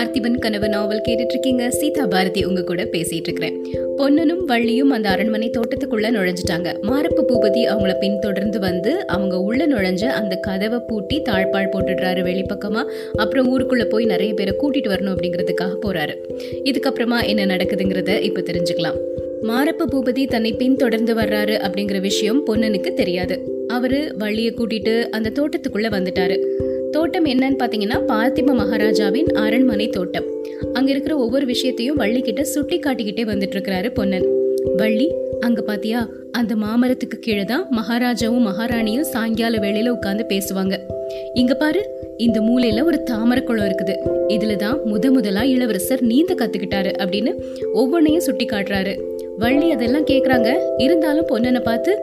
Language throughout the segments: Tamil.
பார்த்திபன் கனவு நாவல் கேட்டுட்டு இருக்கீங்க சீதா பாரதி உங்க கூட பேசிட்டு இருக்கிறேன் பொன்னனும் வள்ளியும் அந்த அரண்மனை தோட்டத்துக்குள்ள நுழைஞ்சிட்டாங்க. மாரப்ப பூபதி அவங்கள பின்தொடர்ந்து வந்து அவங்க உள்ள நுழைஞ்ச அந்த கதவை பூட்டி தாழ்பால் போட்டுடுறாரு வெளிப்பக்கமா. அப்புறம் ஊருக்குள்ள போய் நிறைய பேரை கூட்டிட்டு வரணும் அப்படிங்கிறதுக்காக போறாரு. இதுக்கப்புறமா என்ன நடக்குதுங்கிறத இப்ப தெரிஞ்சுக்கலாம். மாரப்ப பூபதி தன்னை பின்தொடர்ந்து வர்றாரு அப்படிங்கிற விஷயம் பொன்னனுக்கு தெரியாது. அவரு வள்ளியை கூட்டிட்டு அந்த தோட்டத்துக்குள்ள வந்துட்டாரு. தோட்டம் என்னன்னு பார்த்தீங்கன்னா பார்த்திப மகாராஜாவின் அரண்மனை தோட்டம். அங்கே இருக்கிற ஒவ்வொரு விஷயத்தையும் வள்ளி கிட்ட சுட்டி காட்டிக்கிட்டே வந்துட்டு இருக்கிறாரு பொன்னன். வள்ளி அங்க பாத்தியா? அந்த மாமரத்துக்கு கீழே தான் மகாராஜாவும் மகாராணியும் சாயங்கால வேளையில உட்காந்து பேசுவாங்க. இங்க பாரு இந்த மூலையில ஒரு தாமரை குளம் இருக்குது. இதுல தான் முத முதலா இளவரசர் நீந்த கத்துக்கிட்டாரு அப்படின்னு ஒவ்வொன்னையும் சுட்டி காட்டுறாரு வள்ளி அதெல்லாம் கேக்குறாங்க. இருந்தாலும் பொன்னனை பார்த்து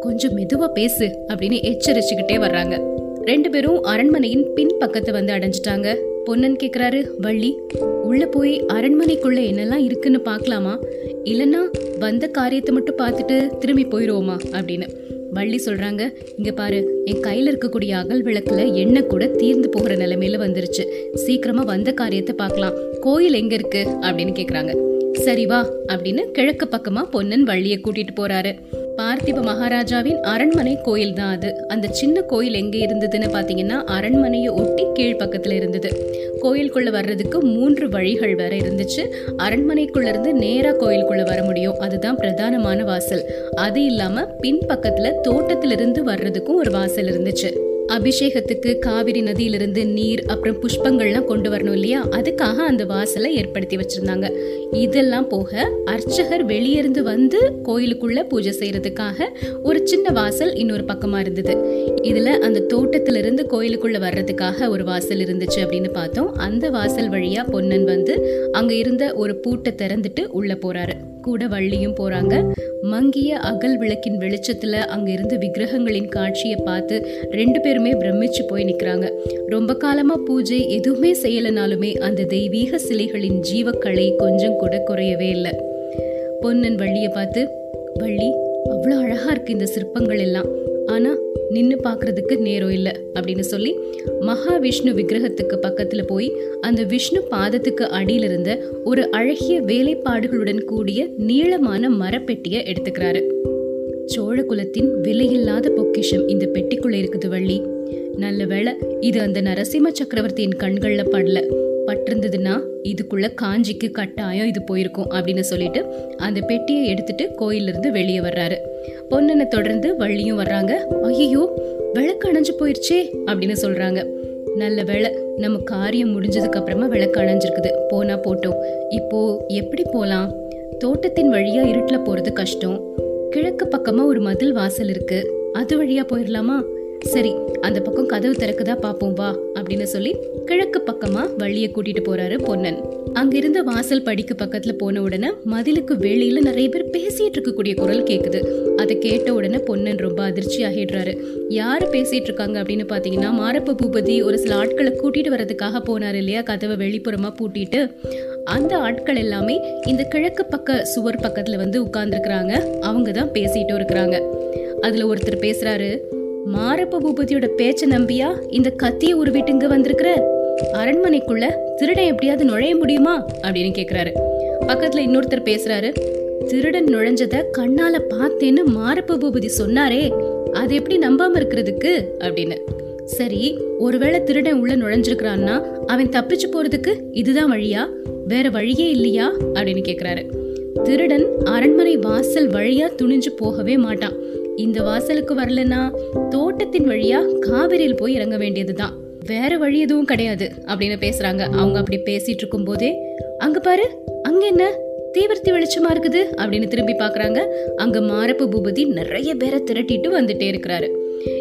கொஞ்சம் மெதுவா பேசு அப்படின்னு எச்சரிச்சுக்கிட்டே வர்றாங்க. ரெண்டு பேரும் அரண்மனையின் பின் பக்கத்தை வந்து அடைஞ்சிட்டாங்க. பொன்னன் கேக்குறாரு வள்ளி உள்ள போய் அரண்மனைக்குள்ள என்னெல்லாம் இருக்குன்னு பார்க்கலாமா இல்லைன்னா வந்த காரியத்தை மட்டும் பார்த்துட்டு திரும்பி போயிடுவோமா அப்படின்னு. வள்ளி சொல்றாங்க இங்க பாரு என் கையில இருக்கக்கூடிய அகல் விளக்குல எண்ணெய் கூட தீர்ந்து போகிற நிலைமையில வந்துருச்சு. சீக்கிரமா வந்த காரியத்தை பார்க்கலாம் கோயில் எங்க இருக்கு? அப்படின்னு கேக்குறாங்க. சரி வா அப்படின்னு கிழக்கு பக்கமா பொன்னன் வள்ளியை கூட்டிட்டு போறாரு. பார்த்திப மகாராஜாவின் அரண்மனை கோயில் தான் அது. அந்த சின்ன கோயில் எங்கே இருந்ததுன்னு பார்த்தீங்கன்னா அரண்மனையை ஒட்டி கீழ் இருந்தது. கோயிலுக்குள்ளே வர்றதுக்கு மூன்று வழிகள் வேற இருந்துச்சு. அரண்மனைக்குள்ளேருந்து நேராக கோயிலுக்குள்ளே வர முடியும். அதுதான் பிரதானமான வாசல். அது இல்லாமல் பின்பக்கத்தில் தோட்டத்திலிருந்து வர்றதுக்கும் ஒரு வாசல் இருந்துச்சு. அபிஷேகத்துக்கு காவிரி நதியிலிருந்து நீர் அப்புறம் புஷ்பங்கள்லாம் கொண்டு வரணும் இல்லையா? அதுக்காக அந்த வாசலை ஏற்படுத்தி வச்சிருந்தாங்க. இதெல்லாம் போக அர்ச்சகர் வெளியிருந்து வந்து கோயிலுக்குள்ள பூஜை செய்யறதுக்காக ஒரு சின்ன வாசல் இன்னொரு பக்கமா இருந்தது. இதுல அந்த தோட்டத்திலிருந்து கோயிலுக்குள்ள வர்றதுக்காக ஒரு வாசல் இருந்துச்சு அப்படின்னு பார்த்தோம். அந்த வாசல் வழியா பொன்னன் வந்து அங்க இருந்த ஒரு பூட்டை திறந்துட்டு உள்ள போறாரு. கூட வள்ளியும் போறாங்க. மங்கிய அகல் விளக்கின் வெளிச்சத்துல அங்க இருந்த விக்கிரகங்களின் காட்சியை பார்த்து ரெண்டு பேருமே பிரமிச்சு போய் நிக்கிறாங்க. ரொம்ப காலமா பூஜை எதுவுமே செய்யலனாலுமே அந்த தெய்வீக சிலைகளின் ஜீவக்கலை கொஞ்சம் கூட குறையவே இல்லை. பொன்னன் வள்ளியை பார்த்து வள்ளி அவ்வளோ அழகா இருக்கு இந்த சிற்பங்கள் எல்லாம். ஆனால் நின்று பார்க்கறதுக்கு நேரம் இல்லை அப்படின்னு சொல்லி மகாவிஷ்ணு விக்கிரகத்துக்கு பக்கத்தில் போய் அந்த விஷ்ணு பாதத்துக்கு அடியில் இருந்த ஒரு அழகிய வேலைப்பாடுகளுடன் கூடிய நீளமான மரப்பெட்டியை எடுத்துக்கிறாரு. சோழ குலத்தின் விலையில்லாத பொக்கிஷம் இந்த பெட்டிக்குள்ள இருக்குது வள்ளி. நல்ல வேலை இது அந்த நரசிம்ம சக்கரவர்த்தியின் கண்களில் படல. பட்டிருந்ததுன்னா இதுக்குள்ள காஞ்சிக்கு கட்டாயம் இது போயிருக்கும் அப்படின்னு சொல்லிட்டு அந்த பெட்டியை எடுத்துட்டு கோயிலிருந்து வெளியே வர்றாரு. பொன்னனை தொடர்ந்து வள்ளியும் வர்றாங்க. ஐயோ விளக்கு அணைஞ்சு போயிடுச்சே அப்படின்னு சொல்றாங்க. நல்ல வேலை நம்ம காரியம் முடிஞ்சதுக்கு அப்புறமா விளக்கு அணைஞ்சிருக்குது. போனா போட்டோம். இப்போ எப்படி போலாம்? தோட்டத்தின் வழியா இருட்டில் போறது கஷ்டம். கிழக்கு பக்கமா ஒரு மதில் வாசல் இருக்கு. அது வழியா போயிடலாமா சரி அந்த பக்கம் கதவு திறக்குதா பாப்போம் வா அப்படின்னு சொல்லி கிழக்கு பக்கமா வள்ளிய கூட்டிட்டு போறாரு பொன்னன். அங்கிருந்த வாசல் படிக்கு பக்கத்துல போன உடனே மதிலுக்கு வெளியில நிறைய பேர் பேசிட்டு இருக்கக்கூடிய குரல் கேக்குது. அதை கேட்ட உடனே பொன்னன் ரொம்ப அதிர்ச்சி ஆகிடுறாரு. யாரு பேசிட்டு இருக்காங்க அப்படின்னு பாத்தீங்கன்னா மாரப்ப பூபதி ஒரு சில ஆட்களை கூட்டிட்டு வர்றதுக்காக போனாரு இல்லையா கதவை வெளிப்புறமா பூட்டிட்டு. அந்த ஆட்கள் எல்லாமே இந்த கிழக்கு பக்க சுவர் பக்கத்துல வந்து உட்கார்ந்துருக்குறாங்க. அவங்க தான் பேசிட்டும் இருக்கிறாங்க. அதுல ஒருத்தர் பேசுறாரு மாரப்ப பூபதியோட பேச்ச நம்பியா? இந்த கத்திய உருவிட்டு இங்க வந்திருக்கிற அரண்மனைக்குள்ள திருடன் எப்படியாவது நுழைய முடியுமா? அப்படின்னு கேக்குறாரு. பக்கத்துல இன்னொருத்தர் பேசுறாரு. திருடன் நுழைஞ்சத கண்ணால பார்த்தேன்னு மாரப்ப பூபதி சொன்னாரே. அது எப்படி நம்பாம இருக்கிறதுக்கு? அப்படின்னு. சரி ஒருவேளை திருடன் உள்ள நுழைஞ்சிருக்கிறான்னா அவன் தப்பிச்சு போறதுக்கு இதுதான் வழியா? வேற வழியே இல்லையா? அப்படின்னு கேக்குறாரு. திருடன் அரண்மனை வாசல் வழியா துணிஞ்சு போகவே மாட்டான். இந்த வாசலுக்கு வரலன்னா தோட்டத்தின் வழியா காவிரியில் போய் இறங்க வேண்டியதுதான். வேற வழி எதுவும் கிடையாது அப்படின்னு பேசுறாங்க. அவங்க அப்படி பேசிட்டு இருக்கும் போதே அங்க பாரு அங்க என்ன? தீவிரத்தி வெளிச்சமா இருக்குது அப்படின்னு திரும்பி பாக்குறாங்க அங்க மாரப்பு பூபதி நிறைய பேரை திரட்டிட்டு வந்துட்டே இருக்கிறாரு.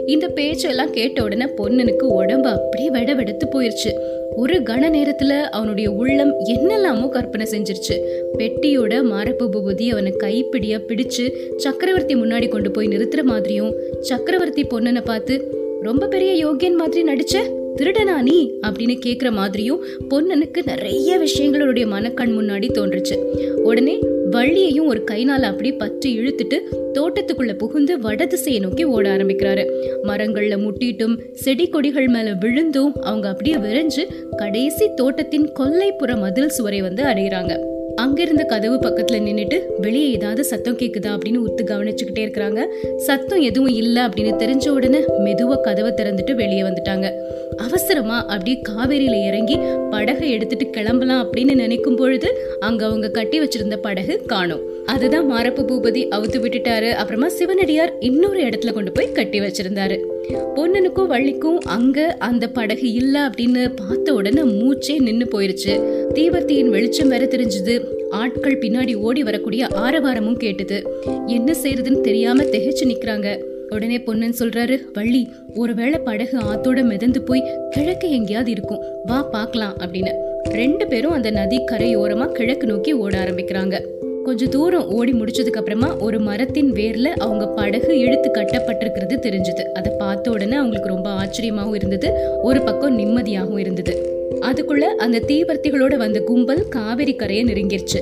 இந்த பேச்செல்லாம் கேட்ட உடனே பொன்னனுக்கு உடம்பு அப்படியே விட வெடுத்து போயிருச்சு. ஒரு கன நேரத்துல அவனுடைய உள்ளம் என்னெல்லாமோ கற்பனை செஞ்சிருச்சு. பெட்டியோட மரப்பு பூபதி அவனை கைப்பிடியா பிடிச்சு சக்கரவர்த்தி முன்னாடி கொண்டு போய் நிறுத்துற மாதிரியும் சக்கரவர்த்தி பொன்னனை பார்த்து ரொம்ப பெரிய யோகியன் மாதிரி நடிச்ச? திருடனா நீ? அப்படின்னு கேட்குற மாதிரியும் பொன்னனுக்கு நிறைய விஷயங்களுடைய மனக்கண் முன்னாடி தோன்றுச்சு. உடனே வள்ளியையும் ஒரு கைனால அப்படியே பற்றி இழுத்துட்டு தோட்டத்துக்குள்ள புகுந்து வடதிசையை நோக்கி ஓட ஆரம்பிக்கிறாரு. மரங்கள்ல முட்டிட்டும் செடி கொடிகள் மேல விழுந்தும் அவங்க அப்படியே விரைஞ்சு கடைசி தோட்டத்தின் கொல்லைப்புற மதில் சுவரை வந்து அடையிறாங்க. அங்கிருந்த கதவு பக்கத்துல நின்றுட்டு வெளியே ஏதாவது சத்தம் கேக்குதா அப்படின்னு உத்து கவனிச்சுக்கிட்டே இருக்கிறாங்க. சத்தம் எதுவும் இல்ல அப்படின்னு தெரிஞ்ச உடனே மெதுவா கதவை திறந்துட்டு வெளியே வந்துட்டாங்க. அவசரமா அப்படியே காவேரியில இறங்கி படகை எடுத்துட்டு கிளம்பலாம் அப்படின்னு நினைக்கும் பொழுது அங்க அவங்க கட்டி வச்சிருந்த படகு காணும். அதுதான் மாரப்ப பூபதி அவுத்து விட்டுட்டாரு. அப்புறமா சிவனடியார் இன்னொரு இடத்துல கொண்டு போய் கட்டி வச்சிருந்தாரு. பொன்னனுக்கும் வள்ளிக்கும் அங்க அந்த படகு இல்ல அப்படின்னு பார்த்த உடனே மூச்சே நின்னு போயிருச்சு. தீவர்த்தியின் வெளிச்சம் வேற தெரிஞ்சது. ஆட்கள் பின்னாடி ஓடி வரக்கூடிய ஆரவாரமும் கேட்டது. என்ன செய்யறதுன்னு தெரியாம திகைச்சு நிக்கிறாங்க. உடனே பொன்னன் சொல்றாரு வள்ளி ஒருவேளை படகு ஆத்தோட மிதந்து போய் கிழக்கு எங்கேயாவது இருக்கும். வா பார்க்கலாம் அப்படின்னு. ரெண்டு பேரும் அந்த நதி கரையோரமா கிழக்கு நோக்கி ஓட ஆரம்பிக்கிறாங்க. கொஞ்ச தூரம் ஓடி முடிச்சதுக்கு அப்புறமா ஒரு மரத்தின் வேர்ல அவங்க படகு இழுத்து கட்டப்பட்டிருக்கிறது தெரிஞ்சது. அதை பார்த்த உடனே அவங்களுக்கு ரொம்ப ஆச்சரியமாகவும் இருந்தது. ஒரு பக்கம் நிம்மதியாகவும் இருந்தது. அதுக்குள்ள அந்த தீவர்த்திகளோட வந்த கும்பல் காவேரி கரையை நெருங்கிருச்சு.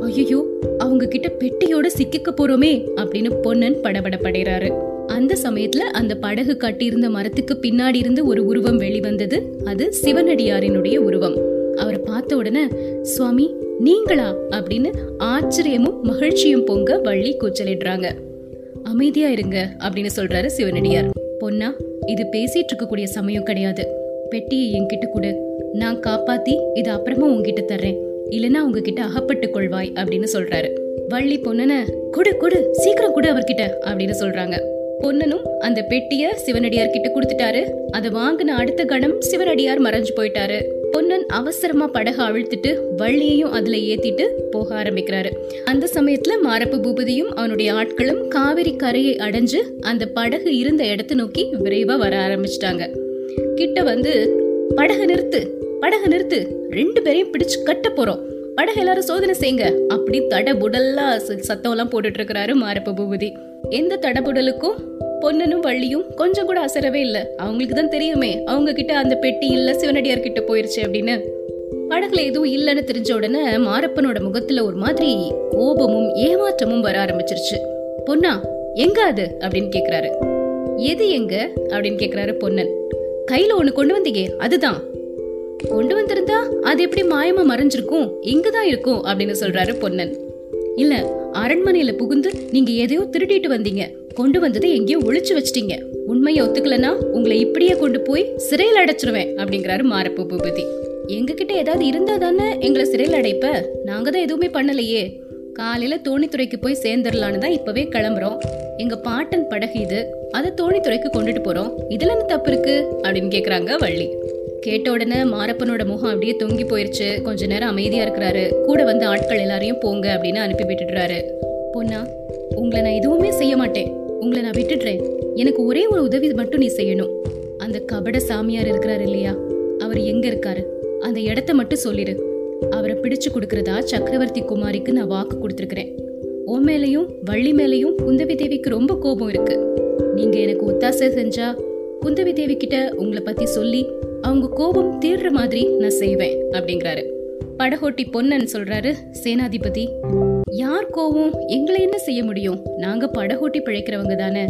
ஐயோ அவங்க கிட்ட பெட்டியோட சிக்கிக்க போறோமே அப்படின்னு பொன்னன் படபடப்படைறாரு. அந்த சமயத்துல அந்த படகு கட்டியிருந்த மரத்துக்கு பின்னாடி இருந்து ஒரு உருவம் வெளிவந்தது. அது சிவனடியாரினுடைய உருவம். அவரை பார்த்த உடனே சுவாமி நீங்களா? அப்படின்னு ஆச்சரியமும் மகிழ்ச்சியும் பொங்க வள்ளி கூச்சலிடுறாங்க. அமைதியா இருங்க அப்படின்னு சொல்றாரு சிவனடியார். பொன்னா இது பேசிட்டு இருக்கக்கூடிய சமயம் கிடையாது. பெட்டியை என்கிட்ட கொடு. நான் காப்பாத்தி இது அப்புறமா உங்ககிட்ட தர்றேன். இல்லனா உங்ககிட்ட அகப்பட்டு கொள்வாய் அப்படின்னு சொல்றாரு. வள்ளி பொன்னன கொடு கொடு சீக்கிரம் கொடு அவர்கிட்ட அப்படின்னு சொல்றாங்க. பொன்னனும் அந்த பெட்டிய சிவனடியார் கிட்ட கொடுத்துட்டாரு. அதை வாங்கின அடுத்த கணம் சிவனடியார் மறைஞ்சு போயிட்டாரு. அவசரமா படகு அழுத்திட்டு வள்ளியையும் அதுல ஏத்திட்டு போக ஆரம்பிக்கிறாரு. அந்த சமயத்துல மாரப்ப பூபதியும் அவனுடைய ஆட்களும் காவிரி கரையை அடைஞ்சு அந்த படகு இருந்த இடத்தை நோக்கி விரைவா வர ஆரம்பிச்சிட்டாங்க. கிட்ட வந்து படகு நிறுத்து படகு நிறுத்து ரெண்டு பேரையும் பிடிச்சு கட்ட போறோம். படகு எல்லாரும் சோதனை செய்யுங்க. அப்படி தடபுடல்லாம் சத்தம் எல்லாம் போட்டுட்டு இருக்கிறாரு மாரப்ப பூபதி. எந்த தடபுடலுக்கும் பொன்னனும் வள்ளியும் கொஞ்சம் கூட அசரவே இல்ல. அவங்களுக்கு தான் தெரியுமே அவங்க கிட்ட அந்த பெட்டி இல்ல சிவனடியார் கிட்ட போயிருச்சு அப்படின்னு. படகுல எதுவும் இல்லைன்னு தெரிஞ்ச உடனே மாரப்பனோட முகத்துல ஒரு மாதிரி கோபமும் ஏமாற்றமும் வர ஆரம்பிச்சிருச்சு. பொன்னா எங்க அது? அப்படின்னு கேக்குறாரு. எது எங்க? அப்படின்னு கேக்குறாரு பொன்னன். கையில ஒண்ணு கொண்டு வந்தீங்க அதுதான். கொண்டு வந்திருந்தா அது எப்படி மாயமா மறைஞ்சிருக்கும்? இங்கதான் இருக்கும் அப்படின்னு சொல்றாரு பொன்னன். இல்ல அரண்மனையில புகுந்து நீங்க எதையோ திருடிட்டு வந்தீங்க. கொண்டு வந்ததை எங்கேயோ ஒழிச்சு வச்சிட்டீங்க. உண்மையை ஒத்துக்கலனா உங்களை இப்படியே கொண்டு போய் சிறையில் அடைச்சிருவேன் அப்படிங்கிறாரு மாரப்பு பூபதி. எங்ககிட்ட ஏதாவது இருந்தா தானே எங்களை சிறையில் அடைப்ப? நாங்க தான் எதுவுமே பண்ணலையே. காலையில தோணித்துறைக்கு போய் சேர்ந்துடலான்னு தான் இப்பவே கிளம்புறோம். எங்க பாட்டன் படகு இது. அதை தோணித்துறைக்கு கொண்டுட்டு போறோம். இதுல என்ன தப்பு இருக்கு? அப்படின்னு கேக்குறாங்க வள்ளி. கேட்ட உடனே மாரப்பனோட முகம் அப்படியே தொங்கி போயிருச்சு. கொஞ்ச நேரம் அமைதியா இருக்கிறாரு. கூட வந்து ஆட்கள் எல்லாரையும் போங்க அப்படின்னு அனுப்பி விட்டுடுறாரு. பொண்ணா உங்களை நான் எதுவுமே செய்ய மாட்டேன். உங்களை நான் விட்டுடுறேன். எனக்கு ஒரே ஒரு உதவி மட்டும் நீ செய்யணும். அந்த கபட சாமியார் இருக்கிறாரு இல்லையா? அவர் எங்க இருக்காரு? அந்த இடத்த மட்டும் சொல்லிடு. அவரை பிடிச்சு கொடுக்கறதா சக்கரவர்த்தி குமாரிக்கு நான் வாக்கு கொடுத்துருக்கிறேன். உன் மேலையும் வள்ளி மேலையும் குந்தவி தேவிக்கு ரொம்ப கோபம் இருக்கு. நீங்க எனக்கு ஒத்தாசை செஞ்சா குந்தவி தேவி கிட்ட உங்களை பத்தி சொல்லி அவங்க கோபம் தீர்ற மாதிரி நான் செய்வேன் அப்படிங்கிறாரு. படகோட்டி பொன்னன் சொல்றாரு சேனாதிபதி. யார் கோவம்? எங்களை என்ன செய்ய முடியும்? நாங்க படகோட்டி பிழைக்கிறவங்க தானே.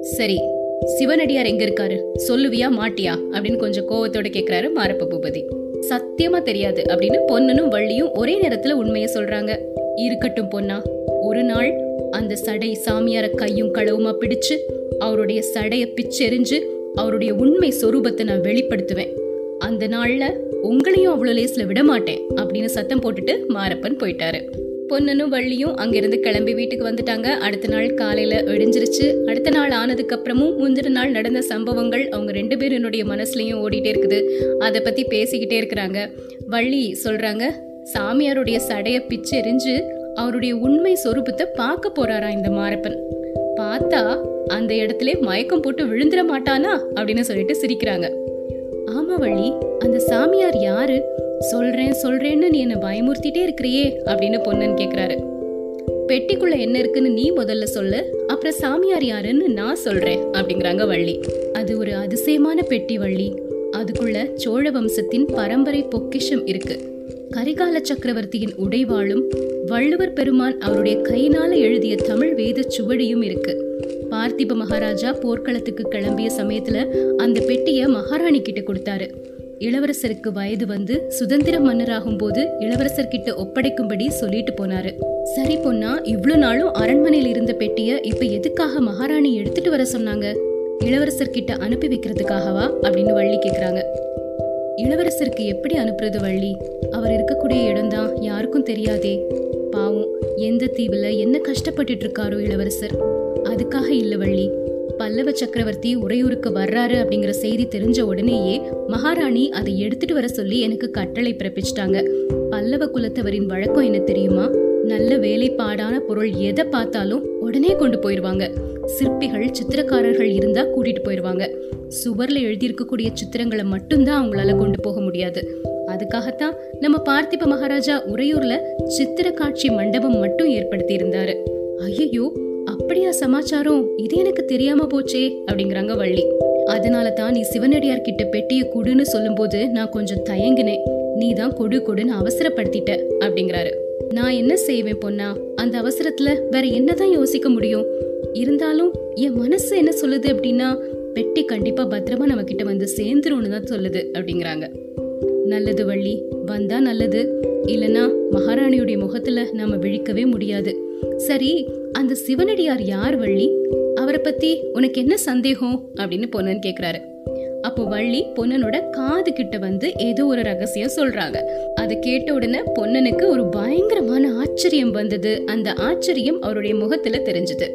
சரி சிவனடியார் எங்க இருக்காரு? சொல்லுவியா மாட்டியா? அப்படின்னு கொஞ்சம் கோவத்தோட கேக்குறாரு மாரப்ப பூபதி. சத்தியமா தெரியாது அப்படின்னு பொன்னனும் வள்ளியும் ஒரே நேரத்துல உண்மைய சொல்றாங்க. இருக்கட்டும் பொன்னா ஒரு நாள் அந்த சடை சாமியார கையும் களவுமா பிடிச்சு அவருடைய சடைய பிச்செறிஞ்சு அவருடைய உண்மை சொரூபத்தை நான் வெளிப்படுத்துவேன். அந்த நாள்ல உங்களையும் அவ்வளோ லேஸ்ல விட மாட்டேன் அப்படின்னு சத்தம் போட்டுட்டு மாரப்பன் போயிட்டாரு. பொன்னனும் வள்ளியும் அங்கிருந்து கிளம்பி வீட்டுக்கு வந்துட்டாங்க. அடுத்த நாள் காலையில விடிஞ்சிருச்சு அடுத்த நாள் ஆனதுக்கு அப்புறமும் முந்தின நாள் நடந்த சம்பவங்கள் அவங்க ரெண்டு பேரும் என்னுடைய மனசுலயும் ஓடிட்டே இருக்குது. அதை பத்தி பேசிக்கிட்டே இருக்கிறாங்க. வள்ளி சொல்றாங்க சாமியாருடைய சடைய பிச்சு எரிஞ்சு அவருடைய உண்மை சொரூபத்தை பார்க்க போறாரா இந்த மாரப்பன்? பார்த்தா அந்த இடத்துல மயக்கம் போட்டு விழுந்துட மாட்டானா? அப்படின்னு சொல்லிட்டு சிரிக்கிறாங்க. ஆமா வள்ளி அந்த சாமியார் யாரு? சொல்றேன் சொல்றேன்னு நீ என்ன பயமுறுத்திட்டே இருக்கிறியே அப்படின்னு பொன்னன் கேக்குறாரு. பெட்டிக்குள்ள என்ன இருக்குன்னு நீ முதல்ல சொல்லு அப்புறம் சாமியார் யாருன்னு நான் சொல்றேன் அப்படிங்கிறாங்க வள்ளி. அது ஒரு அதிசயமான பெட்டி வள்ளி. அதுக்குள்ள சோழ வம்சத்தின் பரம்பரை பொக்கிஷம் இருக்கு. கரிகால சக்கரவர்த்தியின் உடைவாளும் வள்ளுவர் பெருமான் அவருடைய கையினால எழுதிய தமிழ் வேத சுவடியும் இருக்கு. பார்த்திப மகாராஜா போர்க்களத்துக்கு கிளம்பிய சமயத்துல அந்த பெட்டியை மகாராணி கிட்ட கொடுத்தாரு. இளவரசருக்கு வயது வந்து சுதந்திர மன்னராகும் போது இளவரசர் கிட்ட ஒப்படைக்கும்படி சொல்லிட்டு போனாரு. சரி பொண்ணா இவ்வளவு நாளும் அரண்மனையில் இருந்த பெட்டிய இப்ப எதுக்காக மகாராணி எடுத்துட்டு வர சொன்னாங்க? இளவரசர் கிட்ட அனுப்பி வைக்கிறதுக்காகவா? அப்படின்னு வள்ளி கேக்குறாங்க. இளவரசருக்கு எப்படி அனுப்புறது வள்ளி? அவர் இருக்கக்கூடிய இடம்தான் யாருக்கும் தெரியாதே. பாவம் எந்த தீவுல என்ன கஷ்டப்பட்டுட்டு இருக்காரோ இளவரசர். அதுக்காக இல்ல வள்ளி. பல்லவ சக்கரவர்த்தி உறையூருக்கு வர்றாரு அப்படிங்கிற செய்தி தெரிஞ்ச உடனேயே மகாராணி அதை எடுத்துட்டு வர சொல்லி எனக்கு கட்டளை பிறப்பிச்சிட்டாங்க. பல்லவ குலத்தவரின் வழக்கம் என்ன தெரியுமா? நல்ல வேலைப்பாடான பொருள் எதை பார்த்தாலும் உடனே கொண்டு போயிருவாங்க. சிற்பிகள் சித்திரக்காரர்கள் இருந்தா கூட்டிட்டு போயிருவாங்க. சுவர்ல எழுதியிருக்கக்கூடிய சித்திரங்களை மட்டும்தான் அவங்களால கொண்டு போக முடியாது. அதுக்காகத்தான் நம்ம பார்த்திப மகாராஜா உறையூர்ல சித்திர காட்சி மண்டபம் மட்டும் ஏற்படுத்தி இருந்தாரு ஐயோ அப்படியா சமாச்சாரம்? இது எனக்கு தெரியாம போச்சே அப்படிங்கிறாங்க வள்ளி. அதனால தான் நீ சிவனடியார் கிட்ட பெட்டிய குடுன்னு சொல்லும்போது நான் கொஞ்சம் தயங்கினேன். நீ தான் கொடு கொடுன்னு அவசரப்படுத்திட்ட அப்படிங்கிறாரு. நான் என்ன செய்வேன் பொண்ணா அந்த அவசரத்துல வேற என்னதான் யோசிக்க முடியும்? இருந்தாலும் என் மனசு என்ன சொல்லுது அப்படின்னா பெட்டி கண்டிப்பா பத்திரமா நம்ம கிட்ட வந்து சேர்ந்துரும்னு தான் சொல்லுது அப்படிங்கிறாங்க. நல்லது வள்ளி வந்தா நல்லது. இல்லனா மகாராணியுடைய முகத்துல நாம விழிக்கவே முடியாது. சரி அந்த சிவனடியார் யார் வள்ளி? அவரை பத்தி உனக்கு என்ன சந்தேகம்? அப்படின்னு பொன்னன் கேக்குறாரு. அப்போ வள்ளி பொன்னனோட காது கிட்ட வந்து ஏதோ ஒரு ரகசியம் சொல்றாங்க. அதை கேட்ட உடனே பொன்னனுக்கு ஒரு பயங்கரமான ஆச்சரியம் வந்தது. அந்த ஆச்சரியம் அவருடைய முகத்துல தெரிஞ்சது.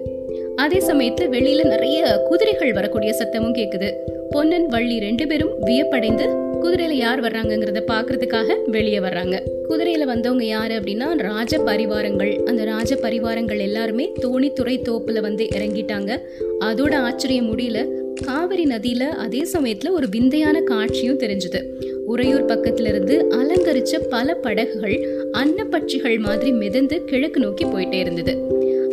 அதே சமயத்துல வெளியில நிறைய குதிரைகள் வரக்கூடிய சத்தமும் கேக்குது. பொன்னன் வள்ளி ரெண்டு பேரும் வியப்படைந்து குதிரையில யார் வர்றாங்கங்கிறத பாக்குறதுக்காக வெளியே வர்றாங்க. குதிரையில வந்தவங்க யாரு அப்படின்னா ராஜ பரிவாரங்கள். அந்த ராஜ பரிவாரங்கள் எல்லாருமே தோணித்துறை தோப்புல வந்து இறங்கிட்டாங்க. அதோட ஆச்சரியம் முடியல. காவிரி நதியில அதே சமயத்துல ஒரு விந்தையான காட்சியும் தெரிஞ்சது. உறையூர் பக்கத்துல இருந்து அலங்கரிச்ச பல படகுகள் அன்னப்பட்சிகள் மாதிரி மிதந்து கிழக்கு நோக்கி போயிட்டே இருந்தது.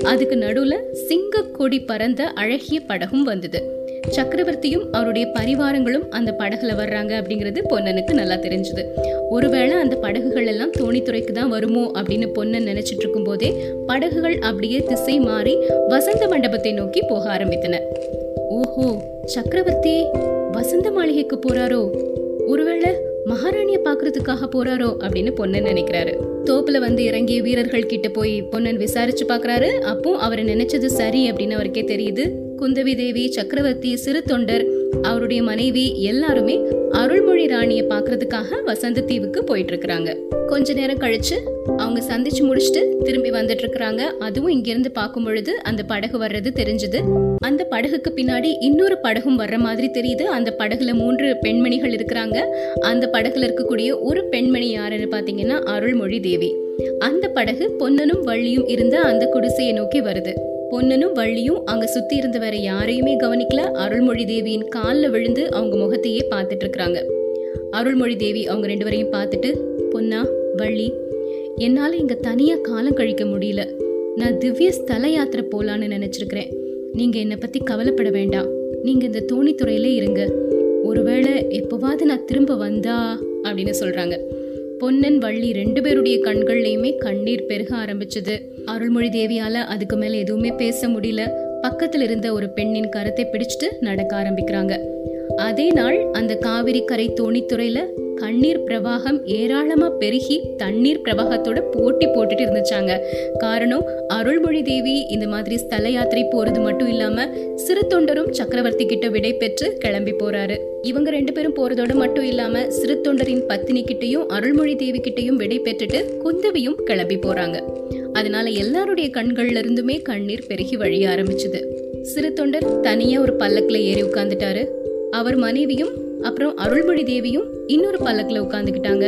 அதுக்கு நடுவுல சிங்க கொடி பறந்த அழகிய படகும் வந்தது. சக்கரவர்த்தியும் அவருடைய பரிவாரங்களும் அந்த படகுல வர்றாங்க அப்படிங்கிறது பொன்னனுக்கு நல்லா தெரிஞ்சது. ஒருவேளை அந்த படகுகள் எல்லாம் தோணித்துறைக்கு தான் வருமோ அப்படின்னு பொன்னன் நினைச்சிட்டு இருக்கும் போதே படகுகள் அப்படியே திசை மாறி வசந்த மண்டபத்தை நோக்கி போக ஆரம்பித்தன. ஓஹோ சக்கரவர்த்தி வசந்த மாளிகைக்கு போறாரோ? ஒருவேளை மகாராணிய பாக்குறதுக்காக போறாரோ அப்படின்னு பொன்னன் நினைக்கிறாரு. தோப்புல வந்து இறங்கிய வீரர்கள் கிட்ட போய் பொன்னன் விசாரிச்சு பாக்குறாரு அப்போ அவரை நினைச்சது சரி அப்படின்னு அவருக்கே தெரியுது. குந்தவி தேவி சக்கரவர்த்தி சிறு தொண்டர் அவருடைய மனைவி எல்லாருமே அருள்மொழி ராணியை பாக்குறதுக்காக வசந்த தீவுக்கு போயிட்டு இருக்கிறாங்க கொஞ்ச நேரம் கழிச்சு அவங்க சந்திச்சு முடிச்சுட்டு திரும்பி வந்துட்டு இருக்கிறாங்க அதுவும் இங்கிருந்து பார்க்கும் பொழுது அந்த படகு வர்றது தெரிஞ்சது. அந்த படகுக்கு பின்னாடி இன்னொரு படகும் வர்ற மாதிரி தெரியுது. அந்த படகுல மூன்று பெண்மணிகள் இருக்கிறாங்க. அந்த படகுல இருக்கக்கூடிய ஒரு பெண்மணி யாருன்னு பாத்தீங்கன்னா அருள்மொழி தேவி. அந்த படகு பொன்னனும் வள்ளியும் இருந்த அந்த குடிசையை நோக்கி வருது. பொன்னனும் வள்ளியும் அங்க சுத்தி இருந்த வேற யாரையுமே கவனிக்கல. அருள்மொழி தேவியின் காலில் விழுந்து அவங்க முகத்தையே பார்த்துட்டு இருக்கிறாங்க. அருள்மொழி தேவி அவங்க ரெண்டு பேரையும் பார்த்துட்டு பொன்னா வள்ளி என்னால் இங்க தனியா காலம் கழிக்க முடியல. நான் திவ்ய ஸ்தல யாத்திரை போலான்னு நினைச்சிருக்கிறேன். நீங்க என்னை பத்தி கவலைப்பட வேண்டாம். நீங்க இந்த தோணித்துறையிலே இருங்க. ஒருவேளை எப்போவாவது நான் திரும்ப வந்தா? அப்படின்னு சொல்றாங்க. பொன்னன் வள்ளி ரெண்டு பேருடைய கண்கள்லையுமே கண்ணீர் பெருக ஆரம்பிச்சது. அருள்மொழி தேவியால அதுக்கு மேல எதுவுமே பேச முடியல. பக்கத்துல இருந்த ஒரு பெண்ணின் கரத்தை பிடிச்சிட்டு நடக்க ஆரம்பிக்கிறாங்க. அதே நாள் அந்த காவிரி கரை தோணித்துறையில கண்ணீர் பிரவாகம் ஏராளமா பெருகி தண்ணீர் பிரவாகத்தோட போட்டி போட்டுட்டு இருந்துச்சாங்க. காரணம் அருள்மொழி தேவி இந்த மாதிரி ஸ்தல யாத்திரை போறது மட்டும் இல்லாம சிறு தொண்டரும் சக்கரவர்த்தி கிட்ட விடை பெற்று கிளம்பி போறாரு. இவங்க ரெண்டு பேரும் போறதோட மட்டும் இல்லாம சிறு தொண்டரின் பத்தினி கிட்டையும் அருள்மொழி தேவி கிட்டையும் விடை பெற்றுட்டு குந்தவியும் கிளம்பி போறாங்க. அதனால எல்லாருடைய கண்கள்ல இருந்துமே கண்ணீர் பெருகி வழிய ஆரம்பிச்சது. சிறு தொண்டர் தனியா ஒரு பல்லக்கில் ஏறி உட்கார்ந்துட்டாரு. அவர் மனைவியும் அப்புறம் அருள்மொழி தேவியும் இன்னொரு பல்லக்கில் உட்காந்துக்கிட்டாங்க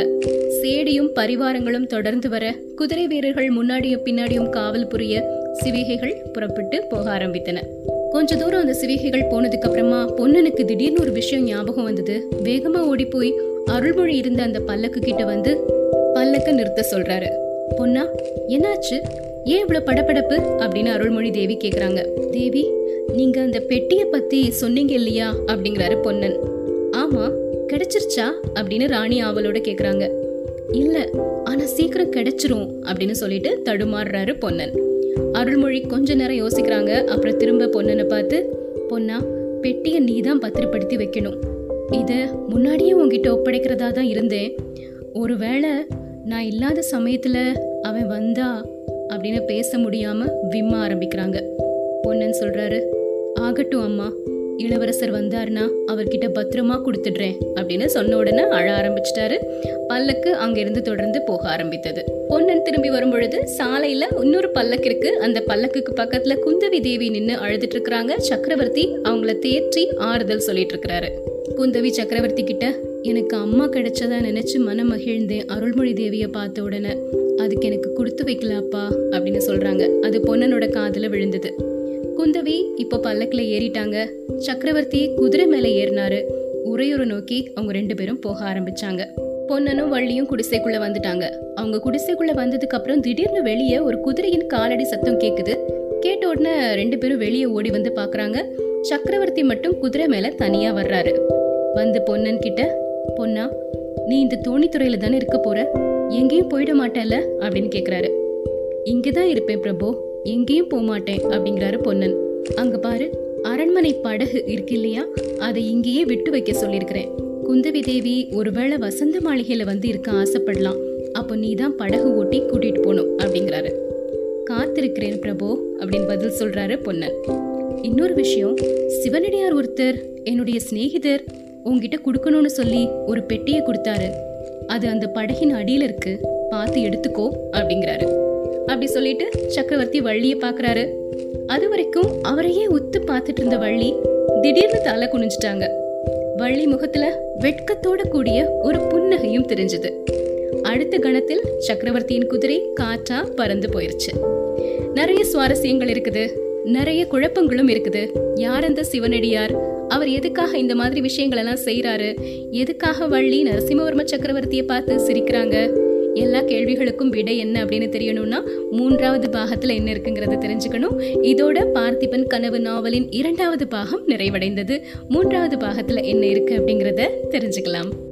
சேடியும் பரிவாரங்களும் தொடர்ந்து வர குதிரை வீரர்கள் முன்னாடியும் பின்னாடியும் காவல் புரிய சிவிகைகள் புறப்பட்டு போக ஆரம்பித்தன. கொஞ்ச தூரம் அந்த சிவிகைகள் போனதுக்கு அப்புறமா பொன்னனுக்கு திடீர்னு ஒரு விஷயம் ஞாபகம் வந்தது. வேகமா ஓடி போய் அருள்மொழி இருந்த அந்த பல்லக்கு கிட்ட வந்து பல்லக்க நிறுத்த சொல்றாரு. பொன்னா என்னாச்சு? ஏன் இவ்வளோ படபடப்பு? அப்படின்னு அருள்மொழி தேவி கேட்குறாங்க தேவி நீங்க அந்த பெட்டியை பத்தி சொன்னீங்க இல்லையா? அப்படிங்கிறாரு பொன்னன். ஆமா கிடைச்சிருச்சா? அப்படின்னு ராணி ஆவலோட கேக்குறாங்க. இல்ல ஆனா சீக்கிரம் கிடைச்சிரும் அப்படின்னு சொல்லிட்டு தடுமாறுறாரு பொன்னன். அருள்மொழி கொஞ்ச நேரம் யோசிக்கிறாங்க. அப்புறம் திரும்ப பொன்னனை பார்த்து பொன்னா பெட்டியை நீ தான் பத்திரப்படுத்தி வைக்கணும். இதை முன்னாடியே உங்ககிட்ட ஒப்படைக்கிறதா தான் இருந்தேன். ஒருவேளை நான் இல்லாத சமயத்தில் அவன் வந்தா அப்படின்னு பேச முடியாமல் விம்ம ஆரம்பிக்கிறாங்க. பொன்னன் சொல்கிறாரு ஆகட்டும் அம்மா இளவரசர் வந்தாருன்னா அவர்கிட்ட பத்திரமா கொடுத்துடுறேன் அப்படின்னு சொன்ன உடனே அழ ஆரம்பிச்சிட்டாரு. பல்லக்கு அங்கிருந்து தொடர்ந்து போக ஆரம்பித்தது. பொன்னன் திரும்பி வரும்பொழுது சாலையில இன்னொரு பல்லக்கு இருக்கு. அந்த பல்லக்குக்கு பக்கத்துல குந்தவி தேவி நின்று அழுதுட்டு இருக்கிறாங்க சக்கரவர்த்தி அவங்கள தேற்றி ஆறுதல் சொல்லிட்டு இருக்கிறாரு குந்தவி சக்கரவர்த்தி கிட்ட எனக்கு அம்மா கிடைச்சதா நினைச்சு மனம் மகிழ்ந்தேன் அருள்மொழி தேவியை பார்த்த உடனே அதுக்கு எனக்கு கொடுத்து வைக்கலாப்பா அப்படின்னு சொல்றாங்க. அது பொன்னனோட காதில் விழுந்தது. குந்தவி இப்போ பல்லக்கில் ஏறிட்டாங்க. சக்கரவர்த்தி குதிரை மேலே ஏறினாரு. உரையுறை நோக்கி அவங்க ரெண்டு பேரும் போக ஆரம்பிச்சாங்க. பொன்னனும் வள்ளியும் குடிசைக்குள்ள வந்துட்டாங்க. அவங்க குடிசைக்குள்ள வந்ததுக்கு அப்புறம் திடீர்னு வெளியே ஒரு குதிரையின் காலடி சத்தம் கேக்குது. கேட்ட உடனே ரெண்டு பேரும் வெளியே ஓடி வந்து பாக்குறாங்க. சக்கரவர்த்தி மட்டும் குதிரை மேல தனியா வர்றாரு. வந்து பொன்னன் கிட்ட பொன்னா நீ இந்த தோணித்துறையில தானே இருக்க போற? எங்கேயும் போயிட மாட்டேல்ல? அப்படின்னு கேக்குறாரு. இங்கதான் இருப்பேன் பிரபு. எங்கேயும் போக மாட்டேன் அப்படிங்கிறாரு பொன்னன். அங்க பாரு அரண்மனை படகு இருக்கு இல்லையா? அதை இங்கேயே விட்டு வைக்க சொல்லியிருக்கிறேன். குந்தவி தேவி ஒருவேளை வசந்த மாளிகையில வந்து இருக்க ஆசைப்படலாம். அப்போ நீ தான் படகு ஓட்டி கூட்டிட்டு போகணும் அப்படிங்கிறாரு. காத்திருக்கிறேன் பிரபு அப்படின்னு பதில் சொல்றாரு பொன்னன். இன்னொரு விஷயம் சிவனடியார் ஒருத்தர் என்னுடைய சிநேகிதர் உங்ககிட்ட கொடுக்கணும்னு சொல்லி ஒரு பெட்டியை கொடுத்தாரு. அது அந்த படகின் அடியில இருக்கு. பார்த்து எடுத்துக்கோ அப்படிங்கிறாரு. அப்படி சொல்லிட்டு சக்கரவர்த்தி வள்ளியை பார்க்குறாரு. அது வரைக்கும் அவரையே உத்து பார்த்துட்டு இருந்த வள்ளி திடீர்னு தலை குனிஞ்சிட்டாங்க. வள்ளி முகத்துல வெட்கத்தோட கூடிய ஒரு புன்னகையும் தெரிஞ்சது. அடுத்த கணத்தில் சக்கரவர்த்தியின் குதிரை காற்றா பறந்து போயிருச்சு. நிறைய சுவாரஸ்யங்கள் இருக்குது. நிறைய குழப்பங்களும் இருக்குது. யார் அந்த சிவனடியார்? அவர் எதுக்காக இந்த மாதிரி விஷயங்கள் எல்லாம் செய்யறாரு எதுக்காக வள்ளி நரசிம்மவர்ம சக்கரவர்த்தியை பார்த்து சிரிக்கிறாங்க? எல்லா கேள்விகளுக்கும் விடை என்ன அப்படின்னு தெரியணும்னா மூன்றாவது பாகத்துல என்ன இருக்குங்கிறத தெரிஞ்சுக்கணும். இதோட பார்த்திபன் கனவு நாவலின் இரண்டாவது பாகம் நிறைவடைந்தது. மூன்றாவது பாகத்துல என்ன இருக்கு அப்படிங்கிறத தெரிஞ்சுக்கலாம்.